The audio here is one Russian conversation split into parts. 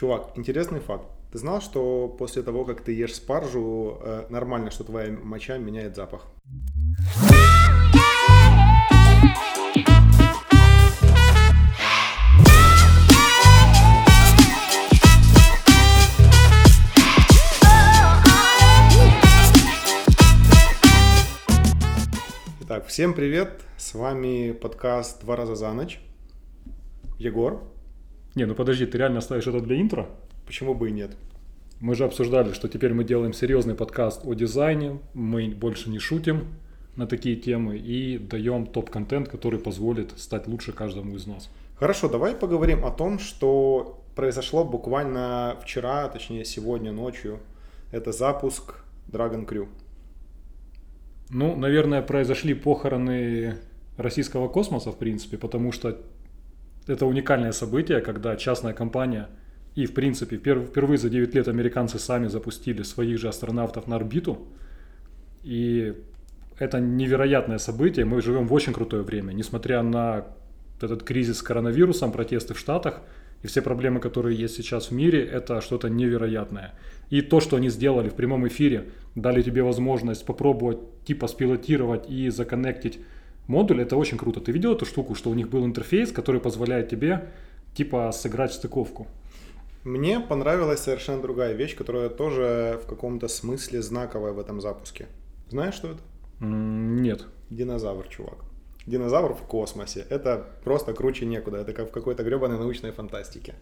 Чувак, интересный факт. Ты знал, что после того, как ты ешь спаржу, э, нормально, что твоя моча меняет запах? Итак, всем привет! С вами подкаст «Два раза за ночь». Егор. Не, ну подожди, ты реально оставишь это для интро? Почему бы и нет? Мы же обсуждали, что теперь мы делаем серьезный подкаст о дизайне, мы больше не шутим на такие темы и даем топ-контент, который позволит стать лучше каждому из нас. Хорошо, давай поговорим о том, что произошло буквально вчера, точнее сегодня ночью. Это запуск Dragon Crew. Ну, наверное, произошли похороны российского космоса, в принципе, потому что это уникальное событие, когда частная компания и, в принципе, впервые за 9 лет американцы сами запустили своих же астронавтов на орбиту. И это невероятное событие. Мы живем в очень крутое время. Несмотря на этот кризис с коронавирусом, протесты в Штатах и все проблемы, которые есть сейчас в мире, это что-то невероятное. И то, что они сделали в прямом эфире, дали тебе возможность попробовать типа спилотировать и законнектить модуль, это очень круто. Ты видел эту штуку, что у них был интерфейс, который позволяет тебе типа сыграть стыковку? Мне понравилась совершенно другая вещь, которая тоже в каком-то смысле знаковая в этом запуске. Знаешь, что это? Нет. Динозавр, чувак. Динозавр в космосе. Это просто круче некуда. Это как в какой-то гребаной научной фантастике.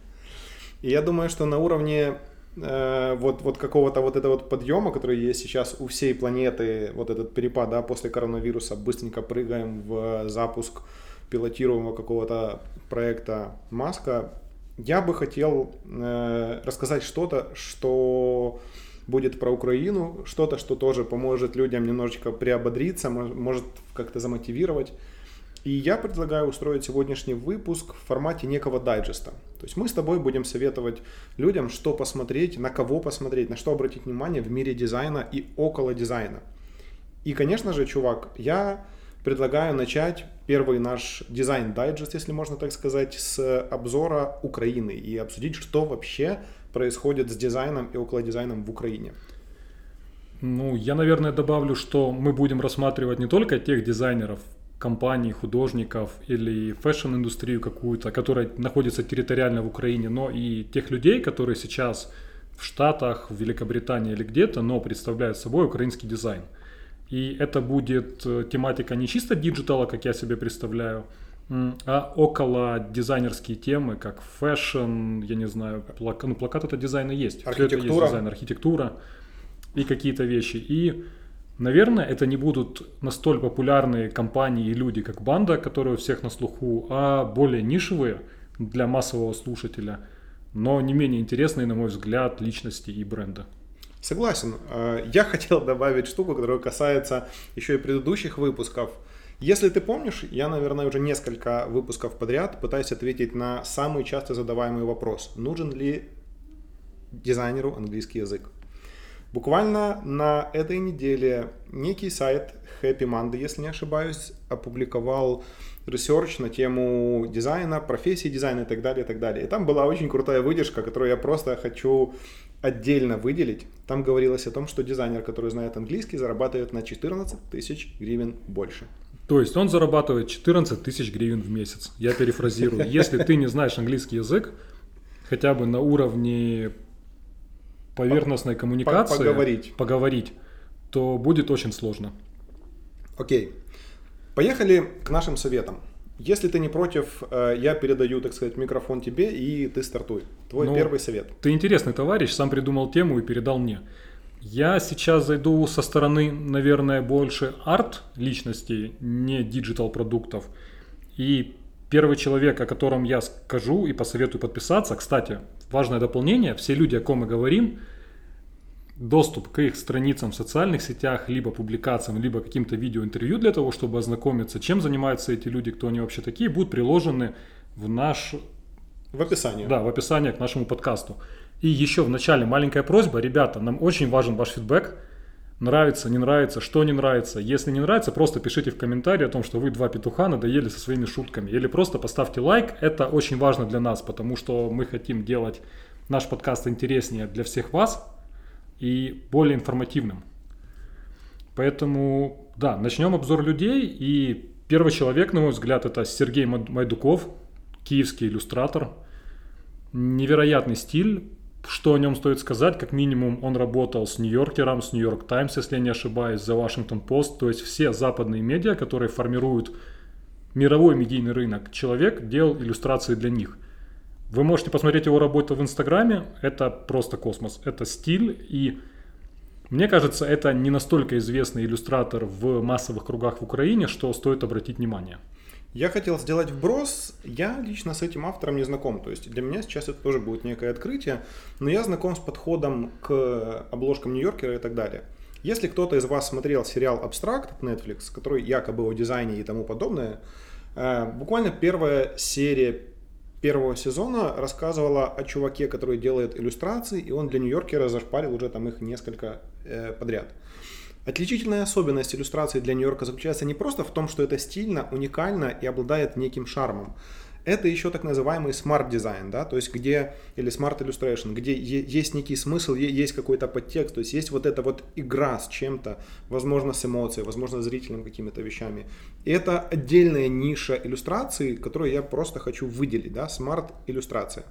И я думаю, что на уровне Э, вот, вот какого-то вот этого вот подъема, который есть сейчас у всей планеты, вот этот перепад, да, после коронавируса, быстренько прыгаем в запуск пилотируемого какого-то проекта Маска, я бы хотел э, рассказать что-то, что будет про Украину, что-то, что тоже поможет людям немножечко приободриться, может как-то замотивировать. И я предлагаю устроить сегодняшний выпуск в формате некого дайджеста. То есть мы с тобой будем советовать людям, что посмотреть, на кого посмотреть, на что обратить внимание в мире дизайна и около дизайна. И, конечно же, чувак, я предлагаю начать первый наш дизайн-дайджест, если можно так сказать, с обзора Украины и обсудить, что вообще происходит с дизайном и около дизайном в Украине. Ну, я, наверное, добавлю, что мы будем рассматривать не только тех дизайнеров, компаний, художников или fashion-индустрию какую-то, которая находится территориально в Украине, но и тех людей, которые сейчас в Штатах, в Великобритании или где-то, но представляют собой украинский дизайн. И это будет э, тематика не чисто digital а, как я себе представляю, а около дизайнерские темы, как fashion, я не знаю, плак... ну, плакат это дизайн и есть. Архитектура. Все это есть дизайн, архитектура и какие-то вещи. И Наверное, это не будут настолько популярные компании и люди, как банда, которые у всех на слуху, а более нишевые для массового слушателя, но не менее интересные, на мой взгляд, личности и бренда. Согласен. Э, я хотел добавить штуку, которая касается еще и предыдущих выпусков. Если ты помнишь, я, наверное, уже несколько выпусков подряд пытаюсь ответить на самый часто задаваемый вопрос. Нужен ли дизайнеру английский язык? Буквально на этой неделе некий сайт Happy Monday, если не ошибаюсь, опубликовал research на тему дизайна, профессии дизайна и так далее, и так далее. И там была очень крутая выдержка, которую я просто хочу отдельно выделить. Там говорилось о том, что дизайнер, который знает английский, зарабатывает на 14 тысяч гривен больше. То есть он зарабатывает 14 тысяч гривен в месяц. Я перефразирую. Если ты не знаешь английский язык, хотя бы на уровне поверхностной коммуникации, поговорить. поговорить, то будет очень сложно. Окей. Поехали к нашим советам. Если ты не против, э, я передаю, так сказать, микрофон тебе, и ты стартуй. Твой ну, первый совет. Ты интересный товарищ, сам придумал тему и передал мне. Я сейчас зайду со стороны, наверное, больше арт личностей, не digital продуктов. И первый человек, о котором я скажу и посоветую подписаться, кстати, важное дополнение, все люди, о ком мы говорим, доступ к их страницам в социальных сетях, либо публикациям, либо каким-то видеоинтервью для того, чтобы ознакомиться, чем занимаются эти люди, кто они вообще такие, будут приложены в наш... В описании. Да, в описании к нашему подкасту. И еще в начале маленькая просьба, ребята, нам очень важен ваш фидбэк. Нравится, не нравится, что не нравится. Если не нравится, просто пишите в комментарии о том, что вы два петуха надоели со своими шутками. Или просто поставьте лайк. Это очень важно для нас, потому что мы хотим делать наш подкаст интереснее для всех вас и более информативным. Поэтому, да, начнем обзор людей. И первый человек, на мой взгляд, это Сергей Майдуков, киевский иллюстратор. Невероятный стиль. Что о нем стоит сказать? Как минимум, он работал с Нью-Йоркером, с Нью-Йорк Таймс, если я не ошибаюсь, за Вашингтон Пост. То есть все западные медиа, которые формируют мировой медийный рынок, человек делал иллюстрации для них. Вы можете посмотреть его работу в Инстаграме. Это просто космос. Это стиль и мне кажется, это не настолько известный иллюстратор в массовых кругах в Украине, что стоит обратить внимание. Я хотел сделать вброс, я лично с этим автором не знаком, то есть для меня сейчас это тоже будет некое открытие, но я знаком с подходом к обложкам Нью-Йоркера и так далее. Если кто-то из вас смотрел сериал «Абстракт» от Netflix, который якобы о дизайне и тому подобное, э, буквально первая серия первого сезона рассказывала о чуваке, который делает иллюстрации, и он для Нью-Йоркера зашпарил уже там их несколько э, подряд. Отличительная особенность иллюстрации для Нью-Йорка заключается не просто в том, что это стильно, уникально и обладает неким шармом. Это еще так называемый smart дизайн, да, то есть где, или smart illustration, где есть некий смысл, есть какой-то подтекст, то есть есть вот эта вот игра с чем-то, возможно, с эмоцией, возможно, зрительным какими-то вещами. И это отдельная ниша иллюстрации, которую я просто хочу выделить, да, smart иллюстрация.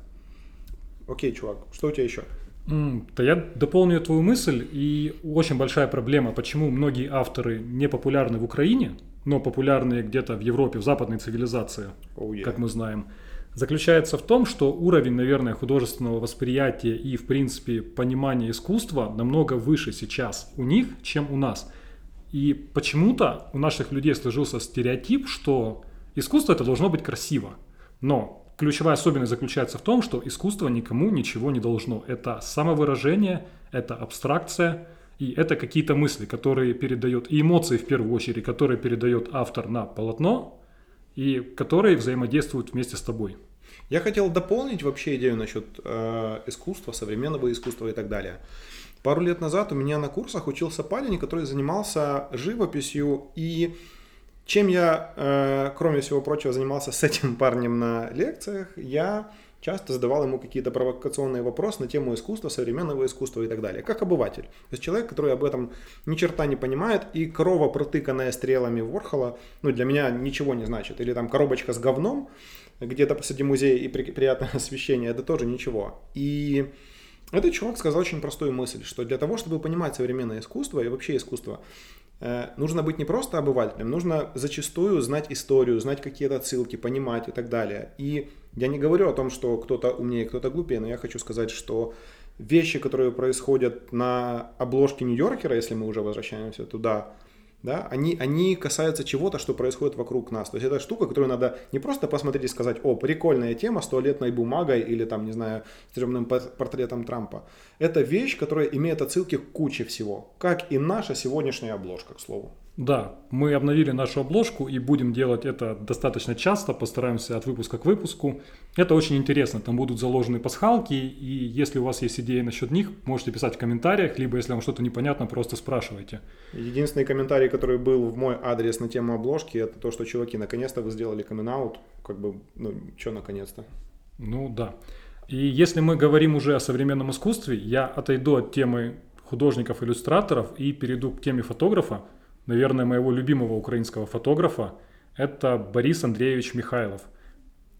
Окей, чувак, что у тебя еще? Да я дополню твою мысль, и очень большая проблема, почему многие авторы не популярны в Украине, но популярные где-то в Европе, в западной цивилизации, oh, yeah. как мы знаем, заключается в том, что уровень, наверное, художественного восприятия и, в принципе, понимания искусства намного выше сейчас у них, чем у нас. И почему-то у наших людей сложился стереотип, что искусство это должно быть красиво. Но ключевая особенность заключается в том, что искусство никому ничего не должно. Это самовыражение, это абстракция, и это какие-то мысли, которые передает, и эмоции в первую очередь, которые передает автор на полотно, и которые взаимодействуют вместе с тобой. Я хотел дополнить вообще идею насчет э, искусства, современного искусства и так далее. Пару лет назад у меня на курсах учился парень, который занимался живописью и чем я, э, кроме всего прочего, занимался с этим парнем на лекциях, я часто задавал ему какие-то провокационные вопросы на тему искусства, современного искусства и так далее, как обыватель. То есть человек, который об этом ни черта не понимает, и корова, протыканная стрелами Ворхола, ну, для меня ничего не значит. Или там коробочка с говном, где-то посреди музея и при, приятное освещение, это тоже ничего. И этот чувак сказал очень простую мысль, что для того, чтобы понимать современное искусство и вообще искусство, Э, нужно быть не просто обывателем, нужно зачастую знать историю, знать какие-то отсылки, понимать и так далее. И я не говорю о том, что кто-то умнее, кто-то глупее, но я хочу сказать, что вещи, которые происходят на обложке Нью-Йоркера, если мы уже возвращаемся туда, да, они, они касаются чего-то, что происходит вокруг нас. То есть это штука, которую надо не просто посмотреть и сказать, о, прикольная тема с туалетной бумагой или там, не знаю, стрёмным портретом Трампа. Это вещь, которая имеет отсылки к куче всего, как и наша сегодняшняя обложка, к слову. Да, мы обновили нашу обложку и будем делать это достаточно часто, постараемся от выпуска к выпуску. Это очень интересно, там будут заложены пасхалки, и если у вас есть идеи насчет них, можете писать в комментариях, либо если вам что-то непонятно, просто спрашивайте. Единственный комментарий, который был в мой адрес на тему обложки, это то, что, чуваки, наконец-то вы сделали камин как бы, ну, что наконец-то? Ну, да. И если мы говорим уже о современном искусстве, я отойду от темы художников-иллюстраторов и перейду к теме фотографа, наверное, моего любимого украинского фотографа, это Борис Андреевич Михайлов.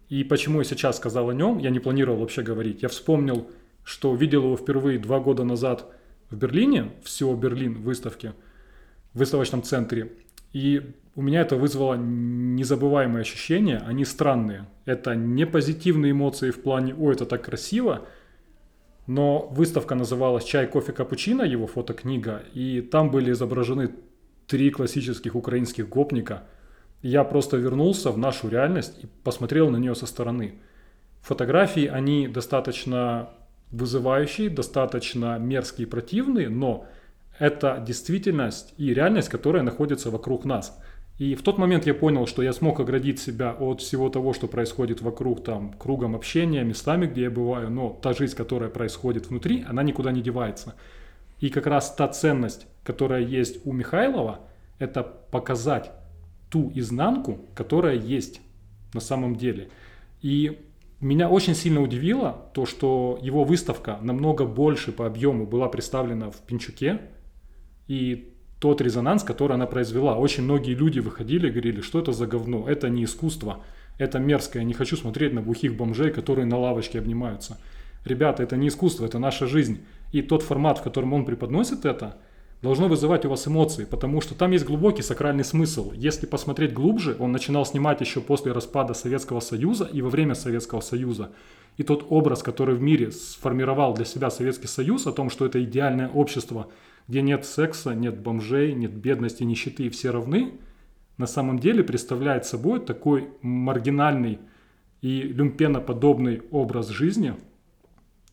И почему я сейчас сказал о нем, я не планировал вообще говорить. Я вспомнил, что видел его впервые два года назад в Берлине, всего Берлин выставке, в выставочном центре. И у меня это вызвало незабываемые ощущения, они странные. Это не позитивные эмоции в плане «Ой, это так красиво», но выставка называлась «Чай, кофе, капучино», его фотокнига, и там были изображены три классических украинских гопника. Я просто вернулся в нашу реальность и посмотрел на нее со стороны. Фотографии, они достаточно вызывающие, достаточно мерзкие и противные, но это действительность и реальность, которая находится вокруг нас. И в тот момент я понял, что я смог оградить себя от всего того, что происходит вокруг, там, кругом общения, местами, где я бываю, но та жизнь, которая происходит внутри, она никуда не девается. И как раз та ценность, которая есть у Михайлова, это показать ту изнанку, которая есть на самом деле. И меня очень сильно удивило то, что его выставка намного больше по объему была представлена в Пинчуке, и тот резонанс, который она произвела. Очень многие люди выходили и говорили, что это за говно, это не искусство, это мерзкое, не хочу смотреть на бухих бомжей, которые на лавочке обнимаются. Ребята, это не искусство, это наша жизнь. И тот формат, в котором он преподносит это, должно вызывать у вас эмоции, потому что там есть глубокий сакральный смысл. Если посмотреть глубже, он начинал снимать еще после распада Советского Союза и во время Советского Союза. И тот образ, который в мире сформировал для себя Советский Союз, о том, что это идеальное общество, где нет секса, нет бомжей, нет бедности, нищеты и все равны, на самом деле представляет собой такой маргинальный и люмпеноподобный образ жизни,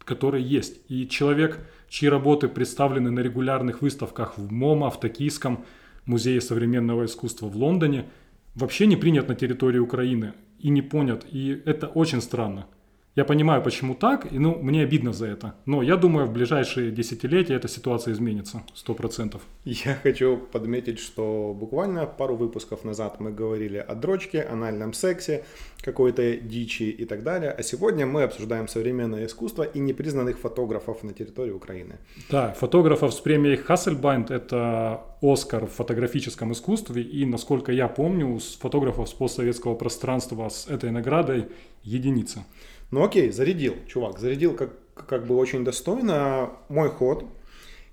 который есть. И человек, чьи работы представлены на регулярных выставках в МОМА, в Токийском музее современного искусства в Лондоне, вообще не принят на территории Украины и не понят. И это очень странно. Я понимаю, почему так, и ну, мне обидно за это. Но я думаю, в ближайшие десятилетия эта ситуация изменится, сто процентов. Я хочу подметить, что буквально пару выпусков назад мы говорили о дрочке, анальном сексе, какой-то дичи и так далее. А сегодня мы обсуждаем современное искусство и непризнанных фотографов на территории Украины. Да, фотографов с премией Hasselbind – это Оскар в фотографическом искусстве. И, насколько я помню, с фотографов с постсоветского пространства с этой наградой единица. Ну окей, зарядил, чувак, зарядил как, как бы очень достойно. Мой ход.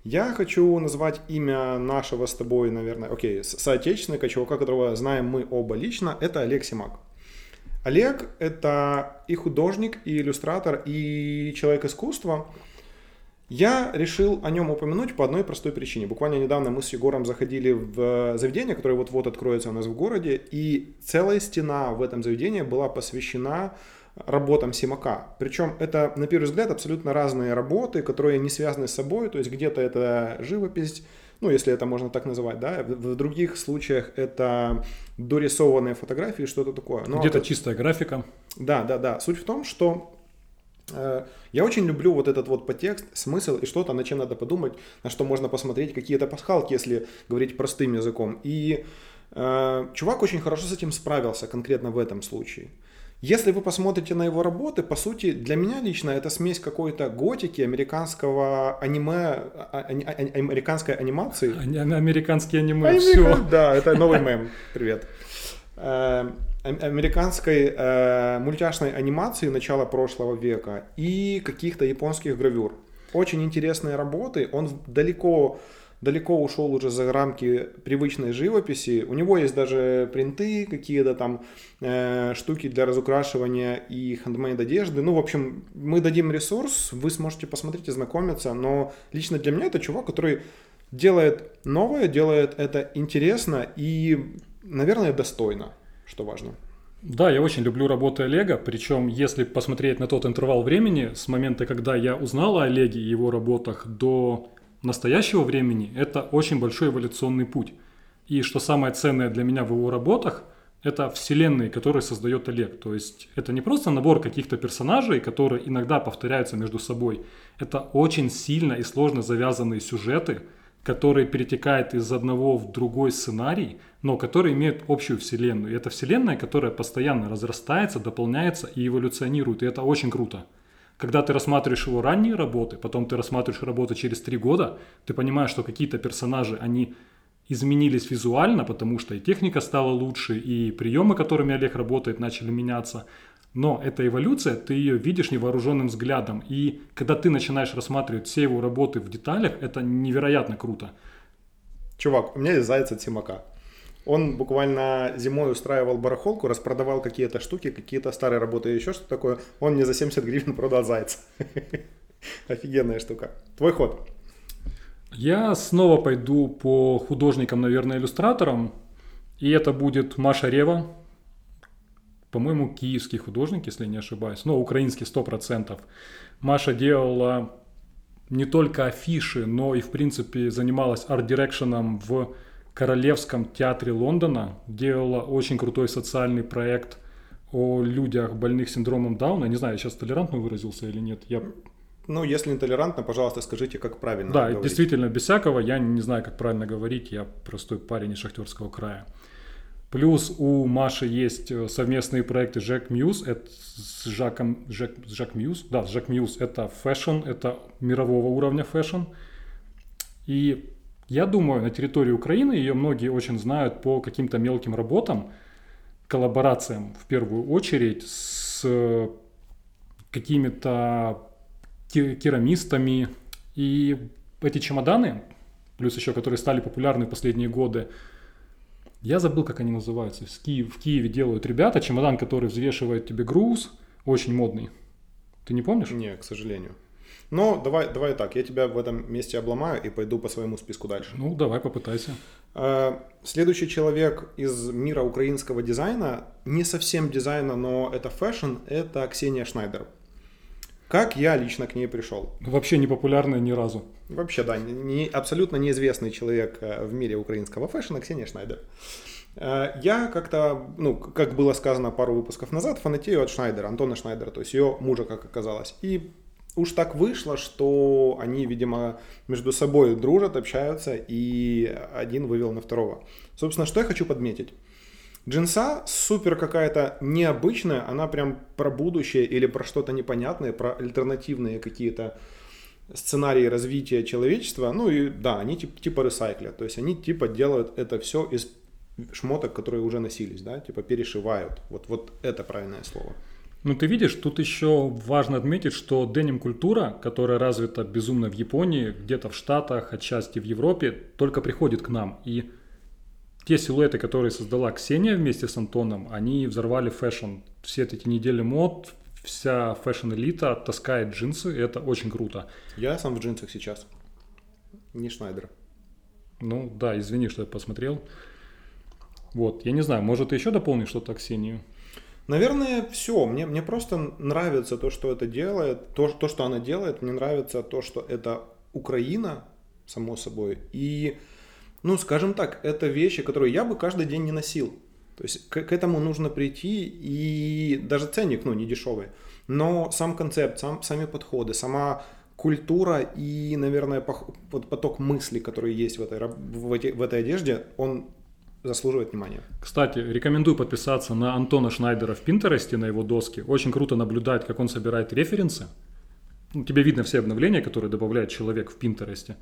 Я хочу назвать имя нашего с тобой, наверное, окей, соотечественника, чувака, которого знаем мы оба лично, это Олег Симак. Олег – это и художник, и иллюстратор, и человек искусства. Я решил о нем упомянуть по одной простой причине. Буквально недавно мы с Егором заходили в заведение, которое вот-вот откроется у нас в городе, и целая стена в этом заведении была посвящена работам Симака. Причем это, на первый взгляд, абсолютно разные работы, которые не связаны с собой, то есть где-то это живопись, ну, если это можно так называть, да, в, других случаях это дорисованные фотографии, что-то такое. Но где-то это... чистая графика. Да, да, да. Суть в том, что э, я очень люблю вот этот вот подтекст, смысл и что-то, на чем надо подумать, на что можно посмотреть, какие-то пасхалки, если говорить простым языком. И э, чувак очень хорошо с этим справился конкретно в этом случае. Если вы посмотрите на его работы, по сути, для меня лично это смесь какой-то готики, американского аниме, а, а, а, американской анимации. Американские аниме, Америка... все. Да, это новый мем. Привет. Э, американской э, мультяшной анимации начала прошлого века и каких-то японских гравюр. Очень интересные работы. Он далеко далеко ушел уже за рамки привычной живописи. У него есть даже принты, какие-то там э, штуки для разукрашивания и хендмейд одежды. Ну, в общем, мы дадим ресурс, вы сможете посмотреть и знакомиться, но лично для меня это чувак, который делает новое, делает это интересно и, наверное, достойно, что важно. Да, я очень люблю работы Олега, причем если посмотреть на тот интервал времени, с момента, когда я узнал о Олеге и его работах, до настоящего времени это очень большой эволюционный путь. И что самое ценное для меня в его работах, это вселенные, которые создает Олег. То есть это не просто набор каких-то персонажей, которые иногда повторяются между собой. Это очень сильно и сложно завязанные сюжеты, которые перетекают из одного в другой сценарий, но которые имеют общую вселенную. И это вселенная, которая постоянно разрастается, дополняется и эволюционирует. И это очень круто. Когда ты рассматриваешь его ранние работы, потом ты рассматриваешь работы через три года, ты понимаешь, что какие-то персонажи, они изменились визуально, потому что и техника стала лучше, и приемы, которыми Олег работает, начали меняться. Но эта эволюция, ты ее видишь невооруженным взглядом. И когда ты начинаешь рассматривать все его работы в деталях, это невероятно круто. Чувак, у меня есть заяц от Симака. Он буквально зимой устраивал барахолку, распродавал какие-то штуки, какие-то старые работы и еще что-то такое. Он мне за 70 гривен продал зайца. Офигенная штука. Твой ход. Я снова пойду по художникам, наверное, иллюстраторам. И это будет Маша Рева. По-моему, киевский художник, если не ошибаюсь. Но украинский 100%. Маша делала не только афиши, но и, в принципе, занималась арт-дирекшеном в Королевском театре Лондона делала очень крутой социальный проект о людях, больных синдромом Дауна. Не знаю, я сейчас толерантно выразился или нет. Я... Ну, если нетолерантно, пожалуйста, скажите, как правильно Да, говорить. действительно, без всякого. Я не знаю, как правильно говорить. Я простой парень из Шахтерского края. Плюс у Маши есть э, совместные проекты Jacquemus, это с Жаком, Жак, Jacquemus, да, Jacquemus, это fashion, это мирового уровня fashion. И я думаю, на территории Украины ее многие очень знают по каким-то мелким работам, коллаборациям в первую очередь с какими-то керамистами. И эти чемоданы, плюс еще которые стали популярны в последние годы, я забыл, как они называются. В Киеве, в Киеве делают ребята чемодан, который взвешивает тебе груз, очень модный. Ты не помнишь? Не, к сожалению. Но давай, давай так, я тебя в этом месте обломаю и пойду по своему списку дальше. Ну, давай, попытайся. Э, следующий человек из мира украинского дизайна, не совсем дизайна, но это fashion, это Ксения Шнайдер. Как я лично к ней пришел? Вообще не популярная ни разу. Вообще, да, не, абсолютно неизвестный человек э, в мире украинского fashion а Ксения Шнайдер. Э, я как-то, ну, как было сказано пару выпусков назад, фанатею от Шнайдера, Антона Шнайдера, то есть ее мужа, как оказалось. И уж так вышло, что они, видимо, между собой дружат, общаются, и один вывел на второго. Собственно, что я хочу подметить. Джинса супер какая-то необычная, она прям про будущее или про что-то непонятное, про альтернативные какие-то сценарии развития человечества. Ну и да, они типа, типа recycle ят, то есть они типа делают это все из шмоток, которые уже носились, да, типа перешивают. Вот, вот это правильное слово. Ну, ты видишь, тут еще важно отметить, что деним-культура, которая развита безумно в Японии, где-то в Штатах, отчасти в Европе, только приходит к нам. И те силуэты, которые создала Ксения вместе с Антоном, они взорвали fashion. Все эти недели мод, вся fashion-элита таскает джинсы, и это очень круто. Я сам в джинсах сейчас. Не Шнайдер. Ну да, извини, что я посмотрел. Вот, я не знаю, может ты еще дополнишь что-то Ксению? Наверное, все. Мне, мне просто нравится то, что это делает, то, то, что она делает. Мне нравится то, что это Украина, само собой. И ну, скажем так, это вещи, которые я бы каждый день не носил. То есть к, к этому нужно прийти, и даже ценник, ну, не дешевый. Но сам концепт, сам, сами подходы, сама культура и, наверное, поток мыслей, которые есть в этой, в, этой, в этой одежде, он заслуживает внимания. Кстати, рекомендую подписаться на Антона Шнайдера в Пинтересте, на его доске. Очень круто наблюдать, как он собирает референсы. Ну, тебе видно все обновления, которые добавляет человек в Пинтересте.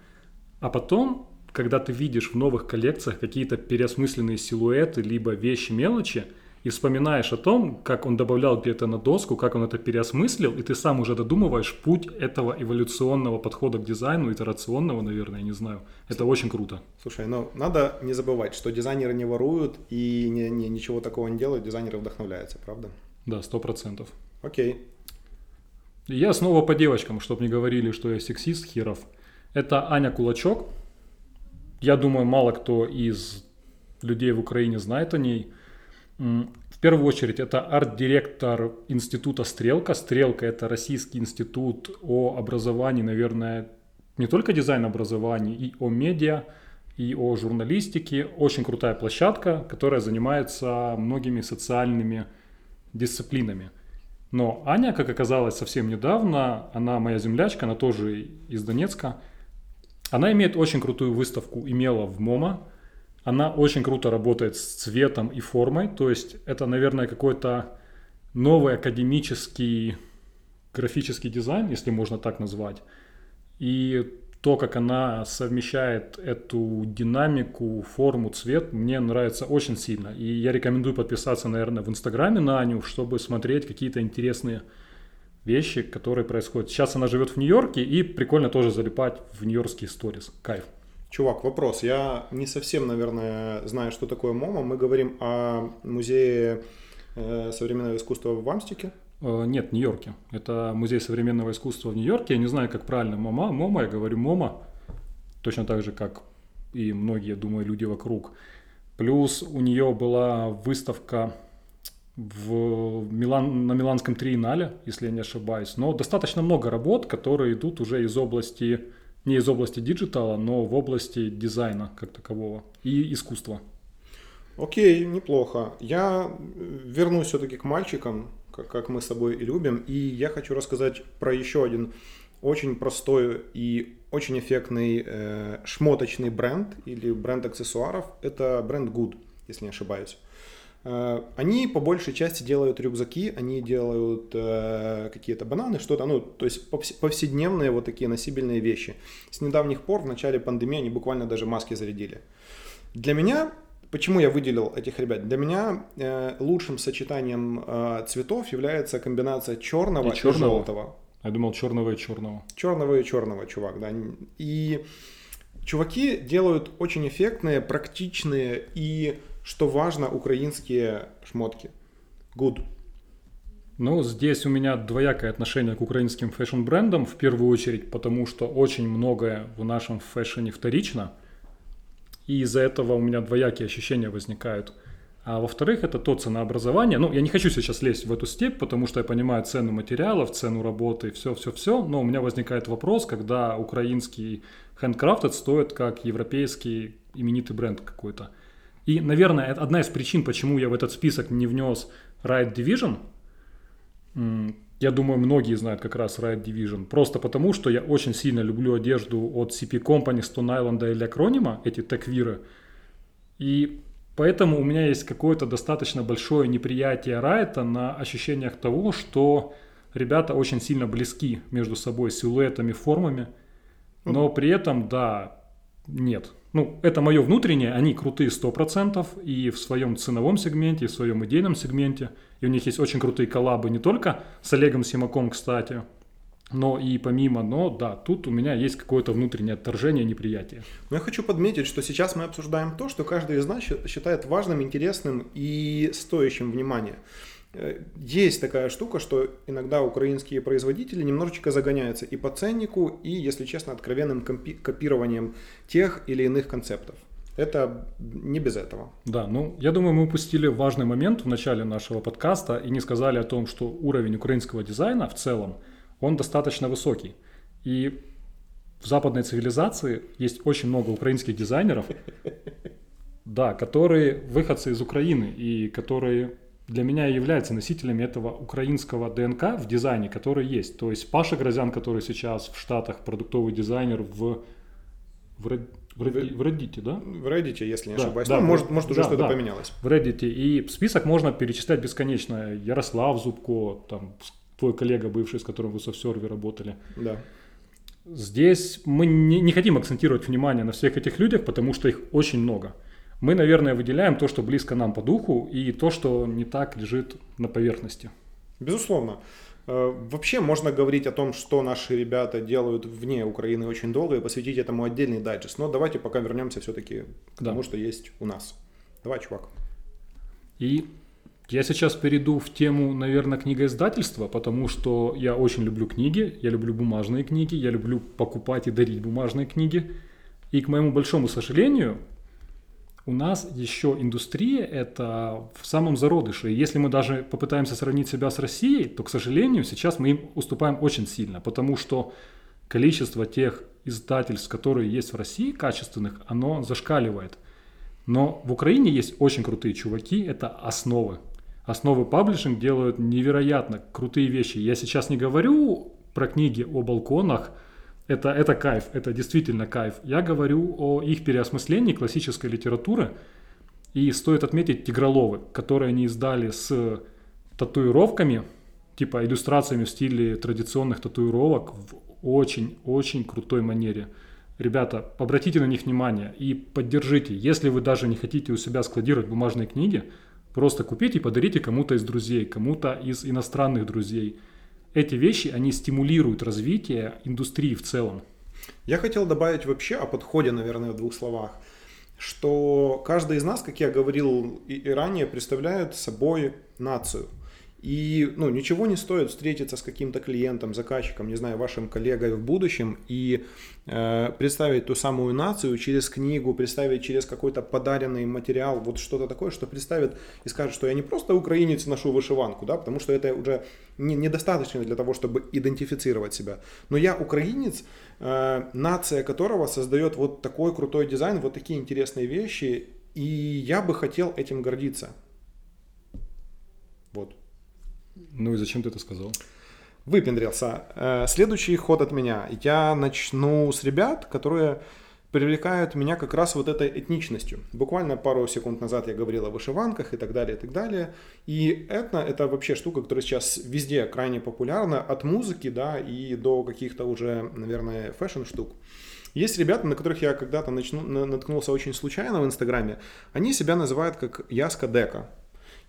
А потом когда ты видишь в новых коллекциях какие-то переосмысленные силуэты, либо вещи, мелочи, и вспоминаешь о том, как он добавлял где-то на доску, как он это переосмыслил, и ты сам уже додумываешь путь этого эволюционного подхода к дизайну, итерационного, наверное, я не знаю. Это очень круто. Слушай, ну надо не забывать, что дизайнеры не воруют и не, не, ничего такого не делают, дизайнеры вдохновляются, правда? Да, сто процентов. Окей. Я снова по девочкам, чтобы не говорили, что я сексист, херов. Это Аня Кулачок, я думаю, мало кто из людей в Украине знает о ней. В первую очередь, это арт-директор института «Стрелка». «Стрелка» — это российский институт о образовании, наверное, не только дизайн образования, и о медиа, и о журналистике. Очень крутая площадка, которая занимается многими социальными дисциплинами. Но Аня, как оказалось совсем недавно, она моя землячка, она тоже из Донецка – она имеет очень крутую выставку, имела в MoMA. Она очень круто работает с цветом и формой. То есть это, наверное, какой-то новый академический графический дизайн, если можно так назвать. И то, как она совмещает эту динамику, форму, цвет, мне нравится очень сильно. И я рекомендую подписаться, наверное, в Инстаграме на Аню, чтобы смотреть какие-то интересные вещи, которые происходят. Сейчас она живет в Нью-Йорке, и прикольно тоже залипать в нью-йоркские сторис. Кайф. Чувак, вопрос. Я не совсем, наверное, знаю, что такое MoMA. Мы говорим о музее э, современного искусства в Амстике. Э, нет, в Нью-Йорке. Это музей современного искусства в Нью-Йорке. Я не знаю, как правильно MoMA. MoMA, я говорю MoMA. Точно так же, как и многие, думаю, люди вокруг. Плюс у нее была выставка в Милан, на Миланском триеннале, если я не ошибаюсь. Но достаточно много работ, которые идут уже из области, не из области диджитала, но в области дизайна как такового и искусства. Окей, неплохо. Я вернусь все-таки к мальчикам, как, мы с тобой и любим. И я хочу рассказать про еще один очень простой и очень эффектный э, шмоточный бренд или бренд аксессуаров. Это бренд Good если не ошибаюсь. Э, они по большей части делают рюкзаки, они делают э, какие-то бананы, что-то, ну, то есть повседневные вот такие носибельные вещи. С недавних пор, в начале пандемии, они буквально даже маски зарядили. Для меня, почему я выделил этих ребят? Для меня э, лучшим сочетанием э, цветов является комбинация черного и, черного. и желтого. Я думал черного и черного. Черного и черного, чувак, да. И чуваки делают очень эффектные, практичные и что важно, украинские шмотки. Good. Ну, здесь у меня двоякое отношение к украинским фэшн-брендам, в первую очередь, потому что очень многое в нашем фэшне вторично, и из-за этого у меня двоякие ощущения возникают. А во-вторых, это то ценообразование. Ну, я не хочу сейчас лезть в эту степь, потому что я понимаю цену материалов, цену работы, все-все-все, но у меня возникает вопрос, когда украинский handcrafted стоит как европейский именитый бренд какой-то. И, наверное, это одна из причин, почему я в этот список не внес Riot Division. Я думаю, многие знают как раз Riot Division. Просто потому, что я очень сильно люблю одежду от CP Company, Stone Island или Акронима, эти теквиры. И поэтому у меня есть какое-то достаточно большое неприятие Riot на ощущениях того, что ребята очень сильно близки между собой силуэтами, формами. Но при этом, да, нет. Ну, это мое внутреннее, они крутые 100% и в своем ценовом сегменте, и в своем идейном сегменте. И у них есть очень крутые коллабы не только с Олегом Симаком, кстати, но и помимо, но да, тут у меня есть какое-то внутреннее отторжение, неприятие. Но я хочу подметить, что сейчас мы обсуждаем то, что каждый из нас считает важным, интересным и стоящим внимания. Э, есть такая штука, что иногда украинские производители немножечко загоняются и по ценнику, и, если честно, откровенным копированием тех или иных концептов. Это не без этого. Да, ну, я думаю, мы упустили важный момент в начале нашего подкаста и не сказали о том, что уровень украинского дизайна в целом, он достаточно высокий. И в западной цивилизации есть очень много украинских дизайнеров, да, которые выходцы из Украины и которые для меня являются носителями этого украинского ДНК в дизайне, который есть. То есть Паша Грозян, который сейчас в Штатах продуктовый дизайнер в, в, в, в Reddit, да? В Reddit, если не да, ошибаюсь. Да, ну, может, может уже да, что-то да, поменялось. В Reddit. И список можно перечислять бесконечно. Ярослав Зубко, там, твой коллега бывший, с которым вы в софсерве работали. Да. Здесь мы не, не хотим акцентировать внимание на всех этих людях, потому что их очень много мы, наверное, выделяем то, что близко нам по духу, и то, что не так лежит на поверхности. Безусловно. Э, вообще можно говорить о том, что наши ребята делают вне Украины очень долго и посвятить этому отдельный дайджест. Но давайте пока вернемся все-таки к да. тому, что есть у нас. Давай, чувак. И я сейчас перейду в тему, наверное, книгоиздательства, потому что я очень люблю книги, я люблю бумажные книги, я люблю покупать и дарить бумажные книги. И к моему большому сожалению, у нас еще индустрия это в самом зародыше. И если мы даже попытаемся сравнить себя с Россией, то, к сожалению, сейчас мы им уступаем очень сильно, потому что количество тех издательств, которые есть в России, качественных, оно зашкаливает. Но в Украине есть очень крутые чуваки, это основы. Основы паблишинг делают невероятно крутые вещи. Я сейчас не говорю про книги о балконах, это, это кайф, это действительно кайф. Я говорю о их переосмыслении классической литературы. И стоит отметить Тигроловы, которые они издали с татуировками, типа иллюстрациями в стиле традиционных татуировок в очень-очень крутой манере. Ребята, обратите на них внимание и поддержите. Если вы даже не хотите у себя складировать бумажные книги, просто купите и подарите кому-то из друзей, кому-то из иностранных друзей – эти вещи, они стимулируют развитие индустрии в целом. Я хотел добавить вообще о подходе, наверное, в двух словах, что каждый из нас, как я говорил и, ранее, представляет собой нацию – и ну, ничего не стоит встретиться с каким-то клиентом, заказчиком, не знаю, вашим коллегой в будущем и э, представить ту самую нацию через книгу, представить через какой-то подаренный материал, вот что-то такое, что представит и скажет, что я не просто украинец ношу вышиванку, да, потому что это уже не, недостаточно для того, чтобы идентифицировать себя. Но я украинец, э, нация которого создает вот такой крутой дизайн, вот такие интересные вещи, и я бы хотел этим гордиться. Вот. Ну и зачем ты это сказал? Выпендрился. Э, следующий ход от меня. Я начну с ребят, которые привлекают меня как раз вот этой этничностью. Буквально пару секунд назад я говорил о вышиванках и так далее, и так далее. И этно — это вообще штука, которая сейчас везде крайне популярна, от музыки, да, и до каких-то уже, наверное, фэшн-штук. Есть ребята, на которых я когда-то начну, наткнулся очень случайно в Инстаграме. Они себя называют как Yaska Deco.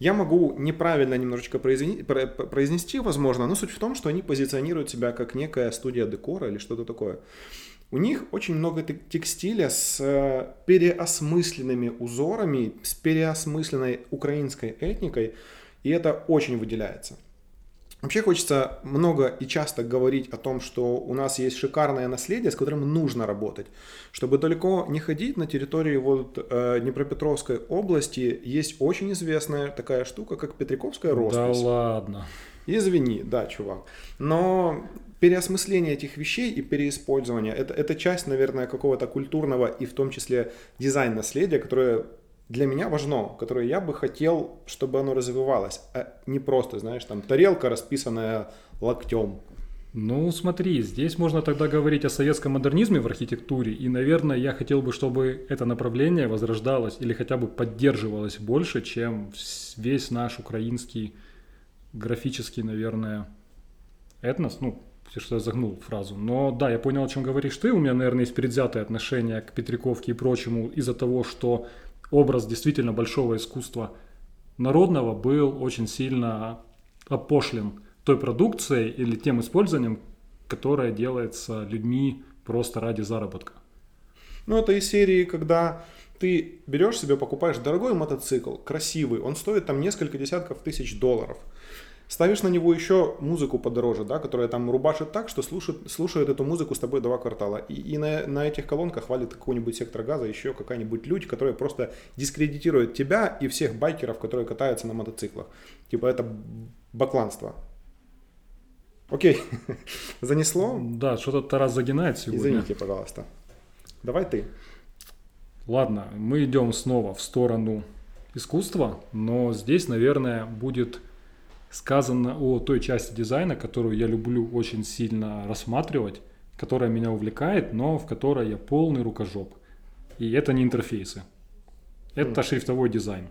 Я могу неправильно немножечко произнести, возможно, но суть в том, что они позиционируют себя как некая студия декора или что-то такое. У них очень много текстиля с э, переосмысленными узорами, с переосмысленной украинской этникой, и это очень выделяется. Вообще хочется много и часто говорить о том, что у нас есть шикарное наследие, с которым нужно работать. Чтобы далеко не ходить, на территории вот э, Днепропетровской области есть очень известная такая штука, как Петриковская роспись. Да ладно. Извини, да, чувак. Но переосмысление этих вещей и переиспользование это, это часть, наверное, какого-то культурного и в том числе дизайн-наследия, которое для меня важно, которое я бы хотел, чтобы оно развивалось, а не просто, знаешь, там тарелка, расписанная локтем. Ну, смотри, здесь можно тогда говорить о советском модернизме в архитектуре, и, наверное, я хотел бы, чтобы это направление возрождалось или хотя бы поддерживалось больше, чем весь наш украинский графический, наверное, этнос, ну, что я загнул фразу. Но да, я понял, о чем говоришь ты. У меня, наверное, есть предвзятое отношение к Петриковке и прочему из-за того, что образ действительно большого искусства народного был очень сильно опошлен той продукцией или тем использованием, которое делается людьми просто ради заработка. Ну, это из серии, когда ты берешь себе, покупаешь дорогой мотоцикл, красивый, он стоит там несколько десятков тысяч долларов. Ставишь на него еще музыку подороже, да, которая там рубашит так, что слушает, слушает эту музыку с тобой два квартала. И, и на, на этих колонках валит какой-нибудь сектор газа, еще какая-нибудь людь, которая просто дискредитирует тебя и всех байкеров, которые катаются на мотоциклах. Типа это бакланство. Окей, занесло? Да, что-то Тарас загинает сегодня. Извините, пожалуйста. Давай ты. Ладно, мы идем снова в сторону искусства, но здесь, наверное, будет сказано о той части дизайна, которую я люблю очень сильно рассматривать, которая меня увлекает, но в которой я полный рукожоп. И это не интерфейсы. Это mm. шрифтовой дизайн.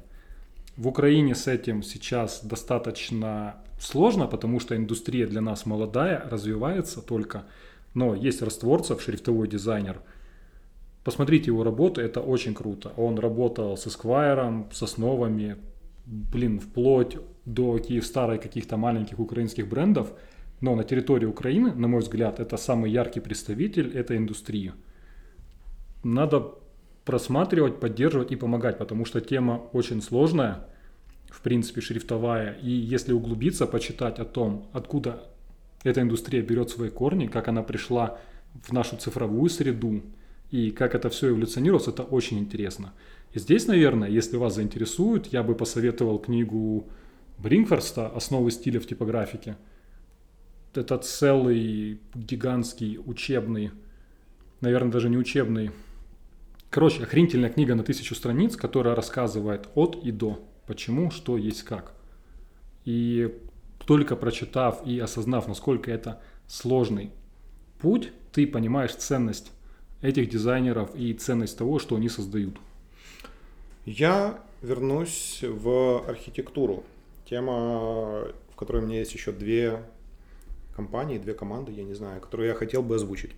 В Украине с этим сейчас достаточно сложно, потому что индустрия для нас молодая, развивается только. Но есть растворцев, шрифтовой дизайнер. Посмотрите его работу, это очень круто. Он работал с Esquire, с основами, блин, вплоть до Киевстара и каких-то маленьких украинских брендов, но на территории Украины, на мой взгляд, это самый яркий представитель этой индустрии. Надо просматривать, поддерживать и помогать, потому что тема очень сложная, в принципе, шрифтовая. И если углубиться, почитать о том, откуда эта индустрия берет свои корни, как она пришла в нашу цифровую среду и как это все эволюционировалось, это очень интересно. И здесь, наверное, если вас заинтересует, я бы посоветовал книгу Брингфорста «Основы стиля в типографике». Это целый гигантский учебный, наверное, даже не учебный, короче, охренительная книга на тысячу страниц, которая рассказывает от и до, почему, что есть как. И только прочитав и осознав, насколько это сложный путь, ты понимаешь ценность этих дизайнеров и ценность того, что они создают. Я вернусь в архитектуру. Тема, в которой у меня есть еще две компании, две команды, я не знаю, которые я хотел бы озвучить.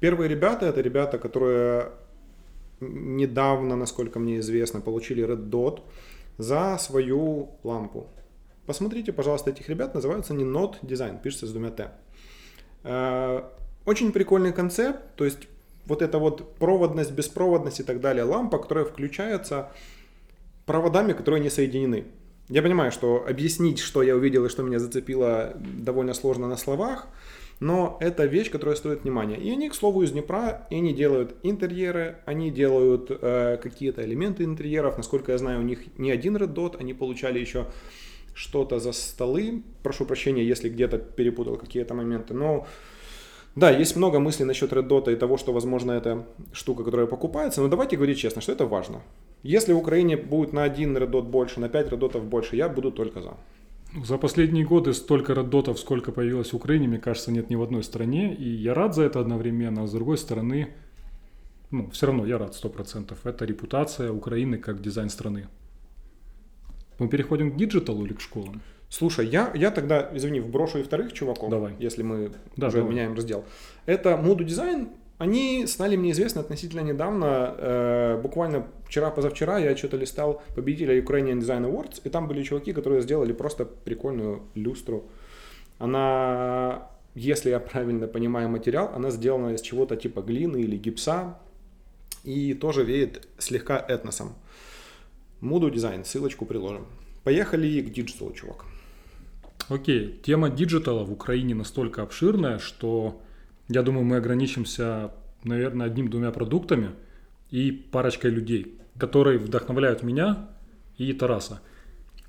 Первые ребята, это ребята, которые недавно, насколько мне известно, получили Red Dot за свою лампу. Посмотрите, пожалуйста, этих ребят, называются не Node Design, пишется с двумя Т. Э, очень прикольный концепт, то есть вот эта вот проводность, беспроводность и так далее, лампа, которая включается проводами, которые не соединены. Я понимаю, что объяснить, что я увидел и что меня зацепило, довольно сложно на словах, но это вещь, которая стоит внимания. И они, к слову, из Днепра, и они делают интерьеры, они делают э, какие-то элементы интерьеров. Насколько я знаю, у них не один Red Dot, они получали еще что-то за столы. Прошу прощения, если где-то перепутал какие-то моменты. Но да, есть много мыслей насчет Red Dot и того, что, возможно, это штука, которая покупается, но давайте говорить честно, что это важно. Если в Украине будет на один Red Dot больше, на 5 Red Dot больше, я буду только за. За последние годы столько Red сколько появилось в Украине, мне кажется, нет ни в одной стране. И я рад за это одновременно, а с другой стороны, ну, все равно я рад 100%. Это репутация Украины как дизайн страны. Мы переходим к диджиталу или к школам? Слушай, я, я тогда, извини, вброшу и вторых чуваков, Давай. если мы Да, уже давай. меняем раздел. Это Mood Design. Они стали мне известны относительно недавно. Э, буквально вчера-позавчера я что-то листал победителя Ukrainian Design Awards, и там были чуваки, которые сделали просто прикольную люстру. Она, если я правильно понимаю материал, она сделана из чего-то типа глины или гипса, и тоже веет слегка этносом. Mood Design, ссылочку приложим. Поехали к диджиталу, чувак. Окей, тема диджитала в Украине настолько обширная, что я думаю, мы ограничимся, наверное, одним-двумя продуктами и парочкой людей, которые вдохновляют меня и Тараса.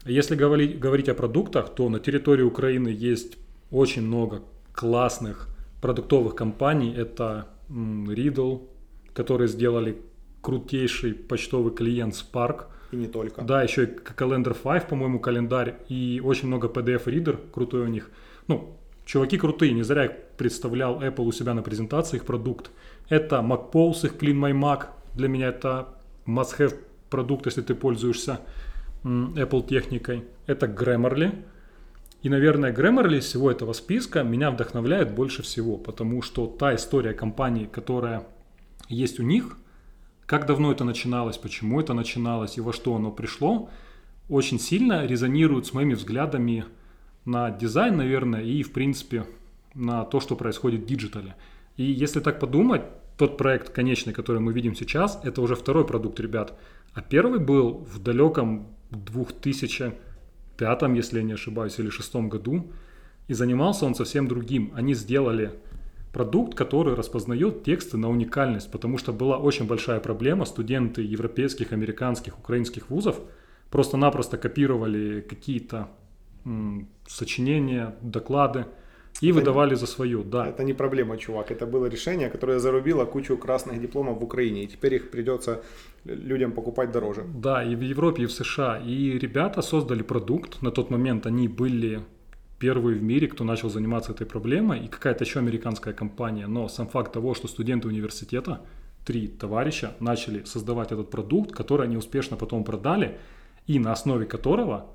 Если говорить, говорить о продуктах, то на территории Украины есть очень много классных продуктовых компаний. Это Riddle, которые сделали крутейший почтовый клиент Spark – И не только. да, еще и Calendar 5, по-моему, календарь, и очень много PDF-ридер крутой у них. Ну, чуваки крутые, не зря я представлял Apple у себя на презентации их продукт. Это MacPose, их Clean My Mac, для меня это must-have продукт, если ты пользуешься Apple техникой. Это Grammarly. И, наверное, Grammarly из всего этого списка меня вдохновляет больше всего, потому что та история компании, которая есть у них, как давно это начиналось, почему это начиналось и во что оно пришло, очень сильно резонирует с моими взглядами на дизайн, наверное, и, в принципе, на то, что происходит в диджитале. И если так подумать, тот проект конечный, который мы видим сейчас, это уже второй продукт, ребят. А первый был в далеком 2005, если я не ошибаюсь, или шестом году. И занимался он совсем другим. Они сделали продукт, который распознает тексты на уникальность, потому что была очень большая проблема. Студенты европейских, американских, украинских вузов просто-напросто копировали какие-то м, сочинения, доклады и Это- выдавали за свое. Да, Это не проблема, чувак. Это было решение, которое зарубило кучу красных дипломов в Украине. И теперь их придется людям покупать дороже. Да, и в Европе, и в США. И ребята создали продукт. На тот момент они были первые в мире, кто начал заниматься этой проблемой, и какая-то еще американская компания. Но сам факт того, что студенты университета, три товарища, начали создавать этот продукт, который они успешно потом продали, и на основе которого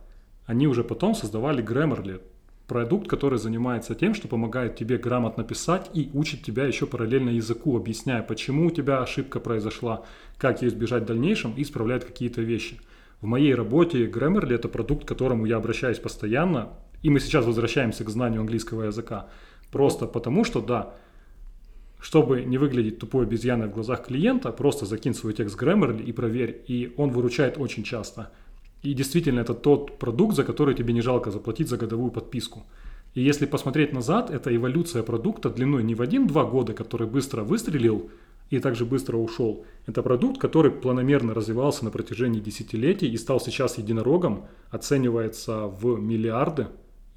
они уже потом создавали Grammarly, продукт, который занимается тем, что помогает тебе грамотно писать и учит тебя еще параллельно языку, объясняя, почему у тебя ошибка произошла, как ее избежать в дальнейшем и исправляет какие-то вещи. В моей работе Grammarly это продукт, к которому я обращаюсь постоянно, и мы сейчас возвращаемся к знанию английского языка. Просто потому, что да, чтобы не выглядеть тупой обезьяной в глазах клиента, просто закинь свой текст Grammarly и проверь, и он выручает очень часто. И действительно, это тот продукт, за который тебе не жалко заплатить за годовую подписку. И если посмотреть назад, это эволюция продукта длиной не в один-два года, который быстро выстрелил и также быстро ушел. Это продукт, который планомерно развивался на протяжении десятилетий и стал сейчас единорогом, оценивается в миллиарды.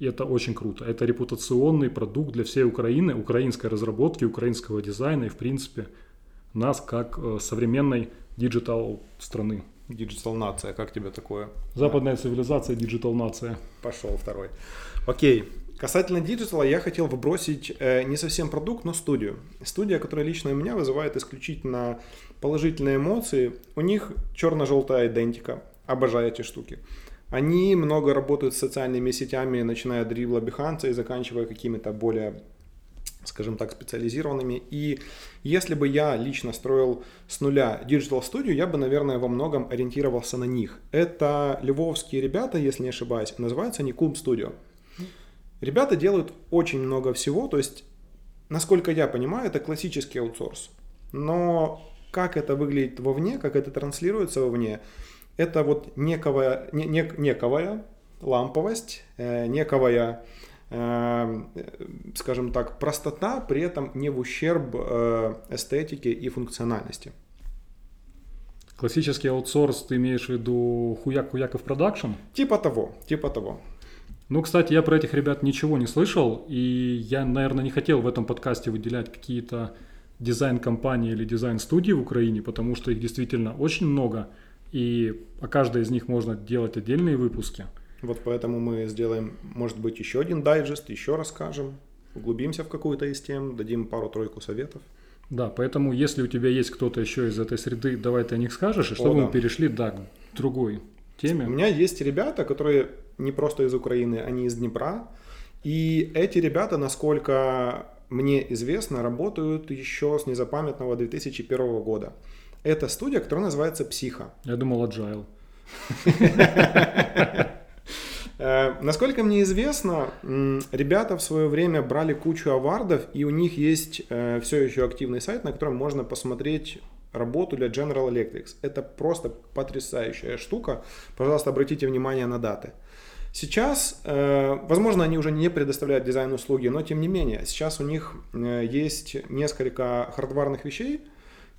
И это очень круто. Это репутационный продукт для всей Украины, украинской разработки, украинского дизайна и, в принципе, нас как э, современной диджитал страны. Диджитал нация, как тебе такое? Западная цивилизация, диджитал нация. Пошел второй. Окей. Касательно диджитала, я хотел вбросить э, не совсем продукт, но студию. Студия, которая лично у меня вызывает исключительно положительные эмоции. У них черно-желтая идентика. Обожаю эти штуки. Они много работают с социальными сетями, начиная от дрибла Behance и заканчивая какими-то более скажем так, специализированными. И если бы я лично строил с нуля Digital Studio, я бы, наверное, во многом ориентировался на них. Это львовские ребята, если не ошибаюсь, называются они Cube Studio. Ребята делают очень много всего, то есть, насколько я понимаю, это классический аутсорс. Но как это выглядит вовне, как это транслируется вовне, это вот нековая, не, не, нековая ламповость, э, нековая э, скажем так, простота, при этом не в ущерб э, эстетике и функциональности. Классический аутсорс, ты имеешь в виду хуяк-хуяков продакшн? Типа того, типа того. Ну, кстати, я про этих ребят ничего не слышал, и я, наверное, не хотел в этом подкасте выделять какие-то дизайн-компании или дизайн-студии в Украине, потому что их действительно очень много, и о каждой из них можно делать отдельные выпуски. Вот поэтому мы сделаем, может быть, еще один дайджест, еще расскажем, углубимся в какую-то из тем, дадим пару-тройку советов. Да, поэтому если у тебя есть кто-то еще из этой среды, давай ты о них скажешь, и чтобы О, да. мы перешли, да, к другой теме. У меня есть ребята, которые не просто из Украины, они из Днепра. И эти ребята, насколько мне известно, работают еще с незапамятного 2001 года. Это студия, которая называется «Психа». Я думал, agile. Э, Насколько мне известно, ребята в свое время брали кучу авардов, и у них есть все еще активный сайт, на котором можно посмотреть работу для General Electric. Это просто потрясающая штука. Пожалуйста, обратите внимание на даты. Сейчас, э, возможно, они уже не предоставляют дизайн-услуги, но тем не менее, сейчас у них э, есть несколько хардварных вещей,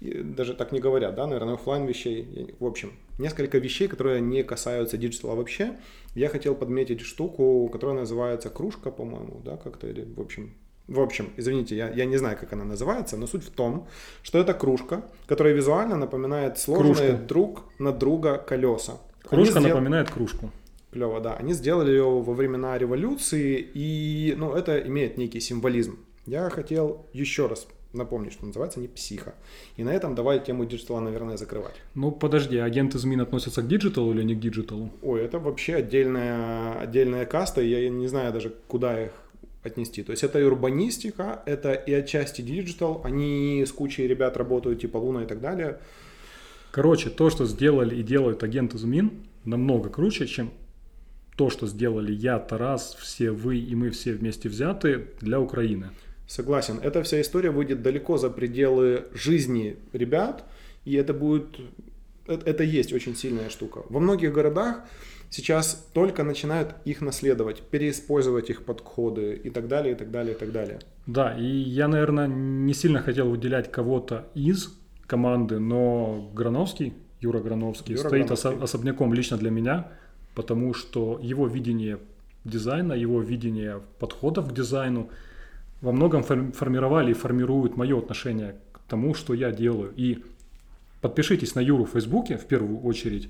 и даже так не говорят, да, наверное, оффлайн вещей. В общем, несколько вещей, которые не касаются диджитала вообще. Я хотел подметить штуку, которая называется кружка, по-моему, да, как-то, или, в общем, в общем, извините, я, я не знаю, как она называется, но суть в том, что это кружка, которая визуально напоминает сложные Кружка. друг на друга колеса. Они Кружка сдел- напоминает кружку. Клево, да. Они сделали ее во времена революции, и ну, это имеет некий символизм. Я хотел еще раз напомнить, что называется не психа. И на этом давай тему диджитала, наверное, закрывать. Ну, подожди, агенты змін относятся к диджиталу или не к диджиталу? Ой, это вообще отдельная, отдельная каста, я не знаю даже, куда их отнести. То есть это и урбанистика, это и отчасти диджитал, они с кучей ребят работают, типа Луна и так далее. Короче, то, что сделали и делают агенты ЗМИН, намного круче, чем то, что сделали я, Тарас, все вы и мы все вместе взяты для Украины. Согласен, эта вся история выйдет далеко за пределы жизни ребят, и это будет, это, это есть очень сильная штука. Во многих городах сейчас только начинают их наследовать, переиспользовать их подходы и так далее, и так далее, и так далее. Да, и я, наверное, не сильно хотел выделять кого-то из команды, но Грановский, Юра Грановский, Юра стоит Грановский. осо- особняком лично для меня, потому что его видение дизайна, его видение подходов к дизайну во многом фор- формировали и формируют мое отношение к тому, что я делаю. И подпишитесь на Юру в Фейсбуке в первую очередь,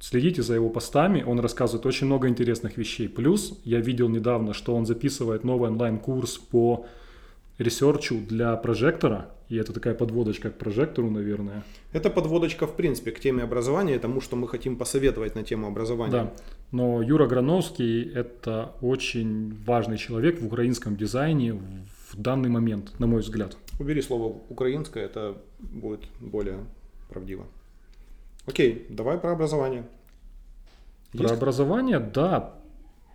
следите за его постами, он рассказывает очень много интересных вещей. Плюс я видел недавно, что он записывает новый онлайн-курс по ресерчу для Projector а, и это такая подводочка к Projector у, наверное. Это подводочка, в принципе, к теме образования, тому, что мы хотим посоветовать на тему образования. Да. Но Юра Грановский – это очень важный человек в украинском дизайне в данный момент, на мой взгляд. Убери слово украинское, это будет более правдиво. Окей, давай про образование. Про Есть? образование, да.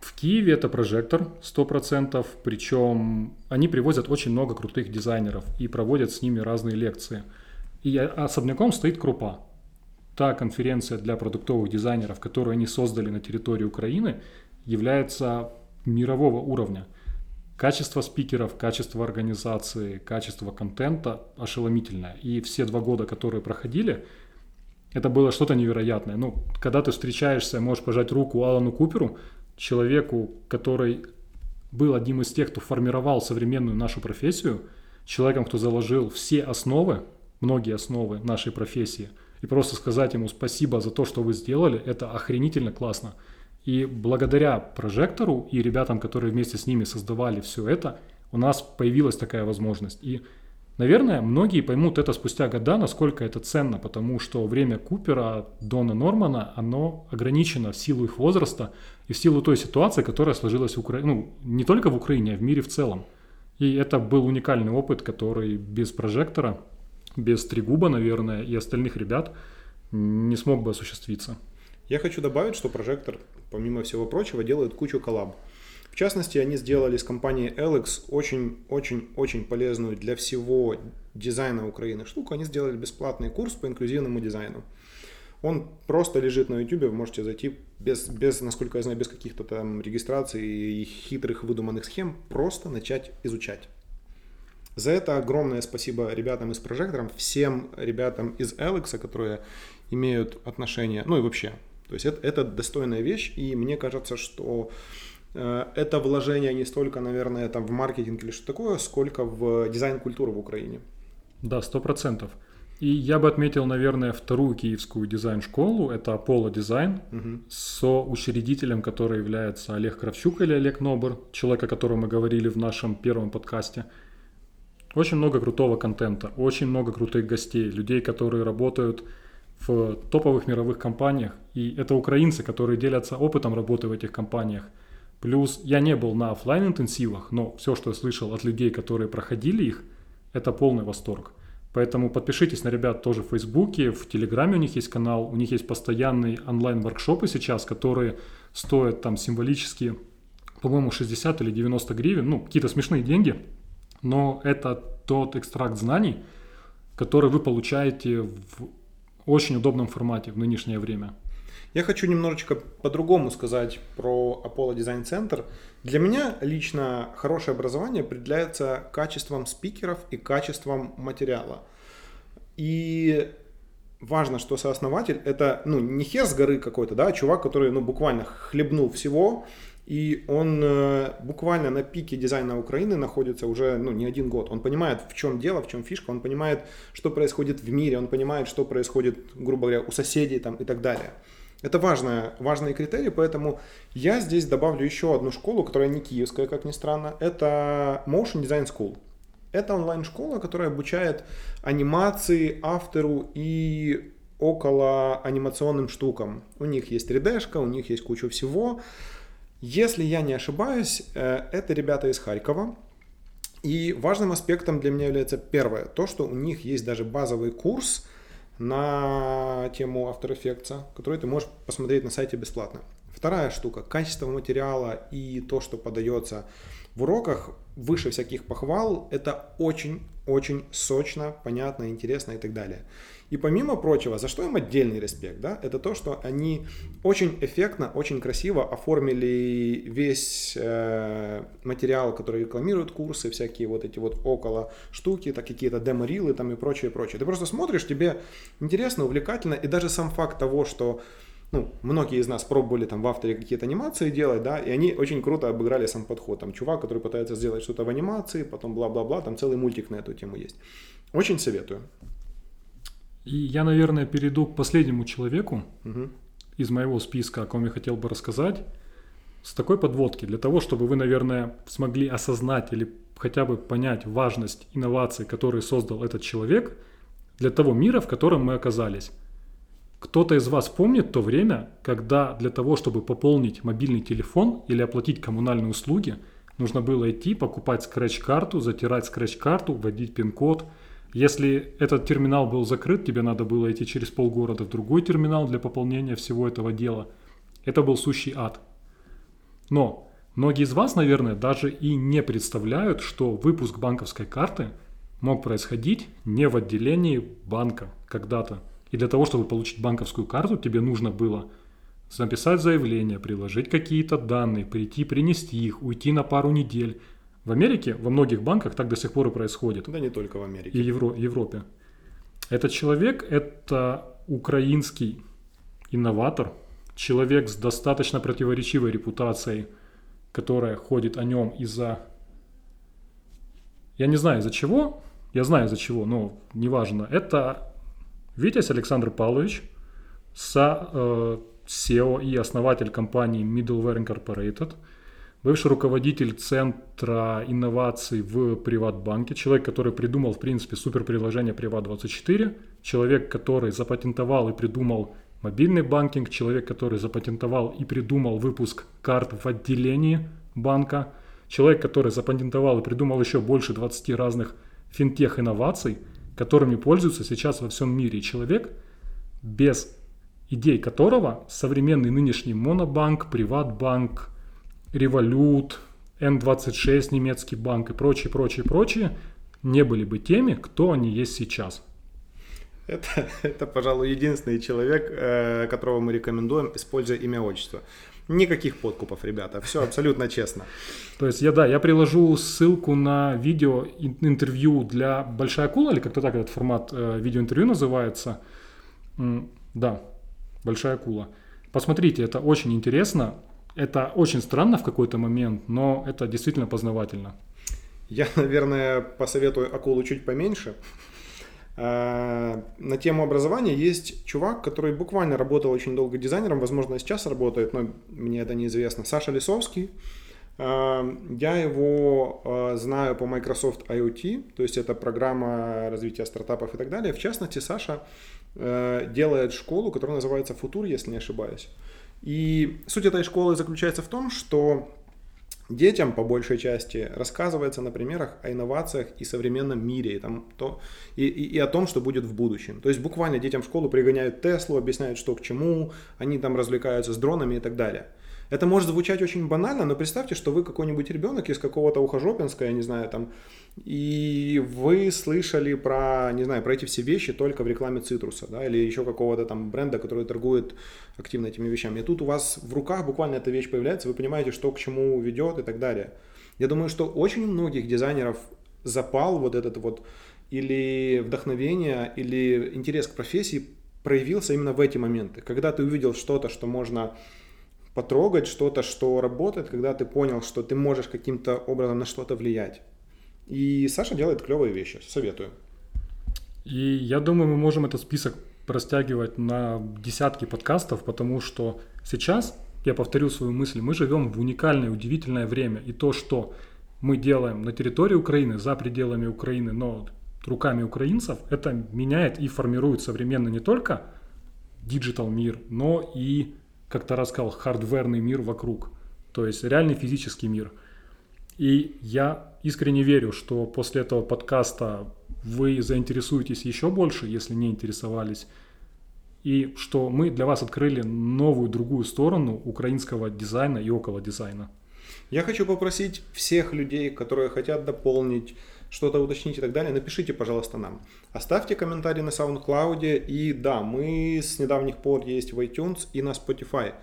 В Киеве это прожектор 100%, причем они привозят очень много крутых дизайнеров и проводят с ними разные лекции. И особняком стоит Крупа. Та конференция для продуктовых дизайнеров, которую они создали на территории Украины, является мирового уровня. Качество спикеров, качество организации, качество контента ошеломительное. И все два года, которые проходили, это было что-то невероятное. Ну, когда ты встречаешься, можешь пожать руку Алану Куперу, человеку, который был одним из тех, кто формировал современную нашу профессию, человеком, кто заложил все основы, многие основы нашей профессии, и просто сказать ему спасибо за то, что вы сделали, это охренительно классно. И благодаря прожектору и ребятам, которые вместе с ними создавали все это, у нас появилась такая возможность. И Наверное, многие поймут это спустя года, насколько это ценно, потому что время Купера, Дона Нормана, оно ограничено в силу их возраста и в силу той ситуации, которая сложилась в Украине, ну, не только в Украине, а в мире в целом. И это был уникальный опыт, который без прожектора, без Тригуба, наверное, и остальных ребят не смог бы осуществиться. Я хочу добавить, что прожектор, помимо всего прочего, делает кучу коллаб. В частности, они сделали с компанией Alex очень-очень-очень полезную для всего дизайна Украины штуку. Они сделали бесплатный курс по инклюзивному дизайну. Он просто лежит на YouTube, вы можете зайти без, без, насколько я знаю, без каких-то там регистраций и хитрых выдуманных схем, просто начать изучать. За это огромное спасибо ребятам из Прожектором, всем ребятам из Alex, которые имеют отношение, ну и вообще. То есть это, это достойная вещь, и мне кажется, что это вложение не столько, наверное, там в маркетинг или что такое, сколько в дизайн культуры в Украине. Да, сто процентов. И я бы отметил, наверное, вторую киевскую дизайн-школу, это Apollo Design, Мгм. со учредителем, который является Олег Кравчук или Олег Нобр, человек, о котором мы говорили в нашем первом подкасте. Очень много крутого контента, очень много крутых гостей, людей, которые работают в топовых мировых компаниях. И это украинцы, которые делятся опытом работы в этих компаниях. Плюс я не был на офлайн интенсивах, но все, что я слышал от людей, которые проходили их, это полный восторг. Поэтому подпишитесь на ребят тоже в Фейсбуке, в Телеграме у них есть канал, у них есть постоянные онлайн-воркшопы сейчас, которые стоят там символически, по-моему, 60 или 90 гривен, ну, какие-то смешные деньги, но это тот экстракт знаний, который вы получаете в очень удобном формате в нынешнее время. Я хочу немножечко по-другому сказать про Apollo Design Center. Для меня лично хорошее образование определяется качеством спикеров и качеством материала. И важно, что сооснователь это ну, не хер с горы какой-то, да, а чувак, который ну, буквально хлебнул всего, и он э, буквально на пике дизайна Украины находится уже ну, не один год. Он понимает, в чем дело, в чем фишка, он понимает, что происходит в мире, он понимает, что происходит, грубо говоря, у соседей там, и так далее. Это важное, важные критерии, поэтому я здесь добавлю еще одну школу, которая не киевская, как ни странно. Это Motion Design School. Это онлайн-школа, которая обучает анимации, автору и около анимационным штукам. У них есть 3D-шка, у них есть куча всего. Если я не ошибаюсь, э, это ребята из Харькова. И важным аспектом для меня является первое, то, что у них есть даже базовый курс на тему After Effects, который ты можешь посмотреть на сайте бесплатно. Вторая штука, качество материала и то, что подается в уроках, выше всяких похвал, это очень-очень сочно, понятно, интересно и так далее. И помимо прочего, за что им отдельный респект, да, это то, что они очень эффектно, очень красиво оформили весь э, материал, который рекламируют курсы, всякие вот эти вот около штуки, так какие-то демо-рилы там и прочее, прочее. Ты просто смотришь, тебе интересно, увлекательно, и даже сам факт того, что ну, многие из нас пробовали там в авторе какие-то анимации делать, да, и они очень круто обыграли сам подход. Там чувак, который пытается сделать что-то в анимации, потом бла-бла-бла, там целый мультик на эту тему есть. Очень советую. И я, наверное, перейду к последнему человеку угу. из моего списка, о ком я хотел бы рассказать, с такой подводки, для того, чтобы вы, наверное, смогли осознать или хотя бы понять важность инноваций, которые создал этот человек для того мира, в котором мы оказались. Кто-то из вас помнит то время, когда для того, чтобы пополнить мобильный телефон или оплатить коммунальные услуги, нужно было идти покупать скретч-карту, затирать скретч-карту, вводить пин-код – если этот терминал был закрыт, тебе надо было идти через полгорода в другой терминал для пополнения всего этого дела. Это был сущий ад. Но многие из вас, наверное, даже и не представляют, что выпуск банковской карты мог происходить не в отделении банка когда-то. И для того, чтобы получить банковскую карту, тебе нужно было написать заявление, приложить какие-то данные, прийти, принести их, уйти на пару недель, в Америке, во многих банках так до сих пор и происходит. Да не только в Америке. И Евро, Европе. Этот человек – это украинский инноватор, человек с достаточно противоречивой репутацией, которая ходит о нем из-за... Я не знаю из-за чего, я знаю из-за чего, но неважно. Это Витязь Александр Павлович, со, э, SEO и основатель компании Middleware Incorporated – бывший руководитель Центра инноваций в Приватбанке, человек, который придумал, в принципе, суперприложение Приват24, человек, который запатентовал и придумал мобильный банкинг, человек, который запатентовал и придумал выпуск карт в отделении банка, человек, который запатентовал и придумал еще больше 20 разных финтех-инноваций, которыми пользуются сейчас во всем мире. Человек, без идей которого современный нынешний Монобанк, Приватбанк, Revolut, N26 немецкий банк и прочие, прочие, прочие не были бы теми, кто они есть сейчас. Это, это пожалуй, единственный человек, э, которого мы рекомендуем, используя имя отчество. Никаких подкупов, ребята, все абсолютно честно. То есть я, да, я приложу ссылку на видео интервью для Большая акула, или как-то так этот формат э, видеоинтервью называется. Да, Большая акула. Посмотрите, это очень интересно. Это очень странно в какой-то момент, но это действительно познавательно. Я, наверное, посоветую акулу чуть поменьше. А, на тему образования есть чувак, который буквально работал очень долго дизайнером, возможно, сейчас работает, но мне это неизвестно. Саша Лисовский. Э, я его э, знаю по Microsoft IoT, то есть это программа развития стартапов и так далее. В частности, Саша э, делает школу, которая называется Futur, если не ошибаюсь. И суть этой школы заключается в том, что детям по большей части рассказывается на примерах о инновациях и современном мире и, там, то, и, и, и о том, что будет в будущем. То есть буквально детям в школу пригоняют Теслу, объясняют, что к чему, они там развлекаются с дронами и так далее. Это может звучать очень банально, но представьте, что вы какой-нибудь ребенок из какого-то Ухожопинска, я не знаю, там, и вы слышали про, не знаю, про эти все вещи только в рекламе цитруса, да, или еще какого-то там бренда, который торгует активно этими вещами. И тут у вас в руках буквально эта вещь появляется, вы понимаете, что к чему ведет и так далее. Я думаю, что очень у многих дизайнеров запал вот этот вот или вдохновение, или интерес к профессии проявился именно в эти моменты. Когда ты увидел что-то, что можно потрогать что-то, что работает, когда ты понял, что ты можешь каким-то образом на что-то влиять. И Саша делает клевые вещи, советую. И я думаю, мы можем этот список растягивать на десятки подкастов, потому что сейчас, я повторю свою мысль, мы живем в уникальное, удивительное время. И то, что мы делаем на территории Украины, за пределами Украины, но руками украинцев, это меняет и формирует современно не только диджитал мир, но и как-то рассказал, хардверный мир вокруг, то есть реальный физический мир. И я искренне верю, что после этого подкаста вы заинтересуетесь еще больше, если не интересовались, и что мы для вас открыли новую, другую сторону украинского дизайна и около дизайна. Я хочу попросить всех людей, которые хотят дополнить что-то уточнить и так далее, напишите, пожалуйста, нам. Оставьте комментарий на SoundCloud. И да, мы с недавних пор есть в iTunes и на Spotify.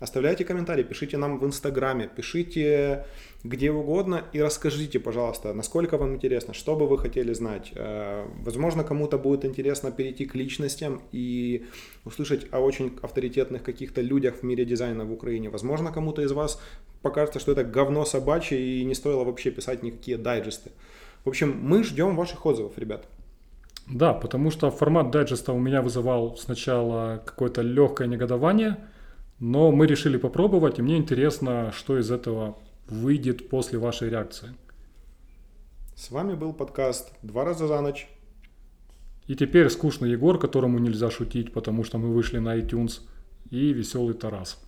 Оставляйте комментарии, пишите нам в Инстаграме, пишите где угодно и расскажите, пожалуйста, насколько вам интересно, что бы вы хотели знать. Э, возможно, кому-то будет интересно перейти к личностям и услышать о очень авторитетных каких-то людях в мире дизайна в Украине. Возможно, кому-то из вас покажется, что это говно собачье и не стоило вообще писать никакие дайджесты. В общем, мы ждем ваших отзывов, ребят. Да, потому что формат дайджеста у меня вызывал сначала какое-то легкое негодование, но мы решили попробовать, и мне интересно, что из этого выйдет после вашей реакции. С вами был подкаст «Два раза за ночь». И теперь скучный Егор, которому нельзя шутить, потому что мы вышли на iTunes, и веселый Тарас.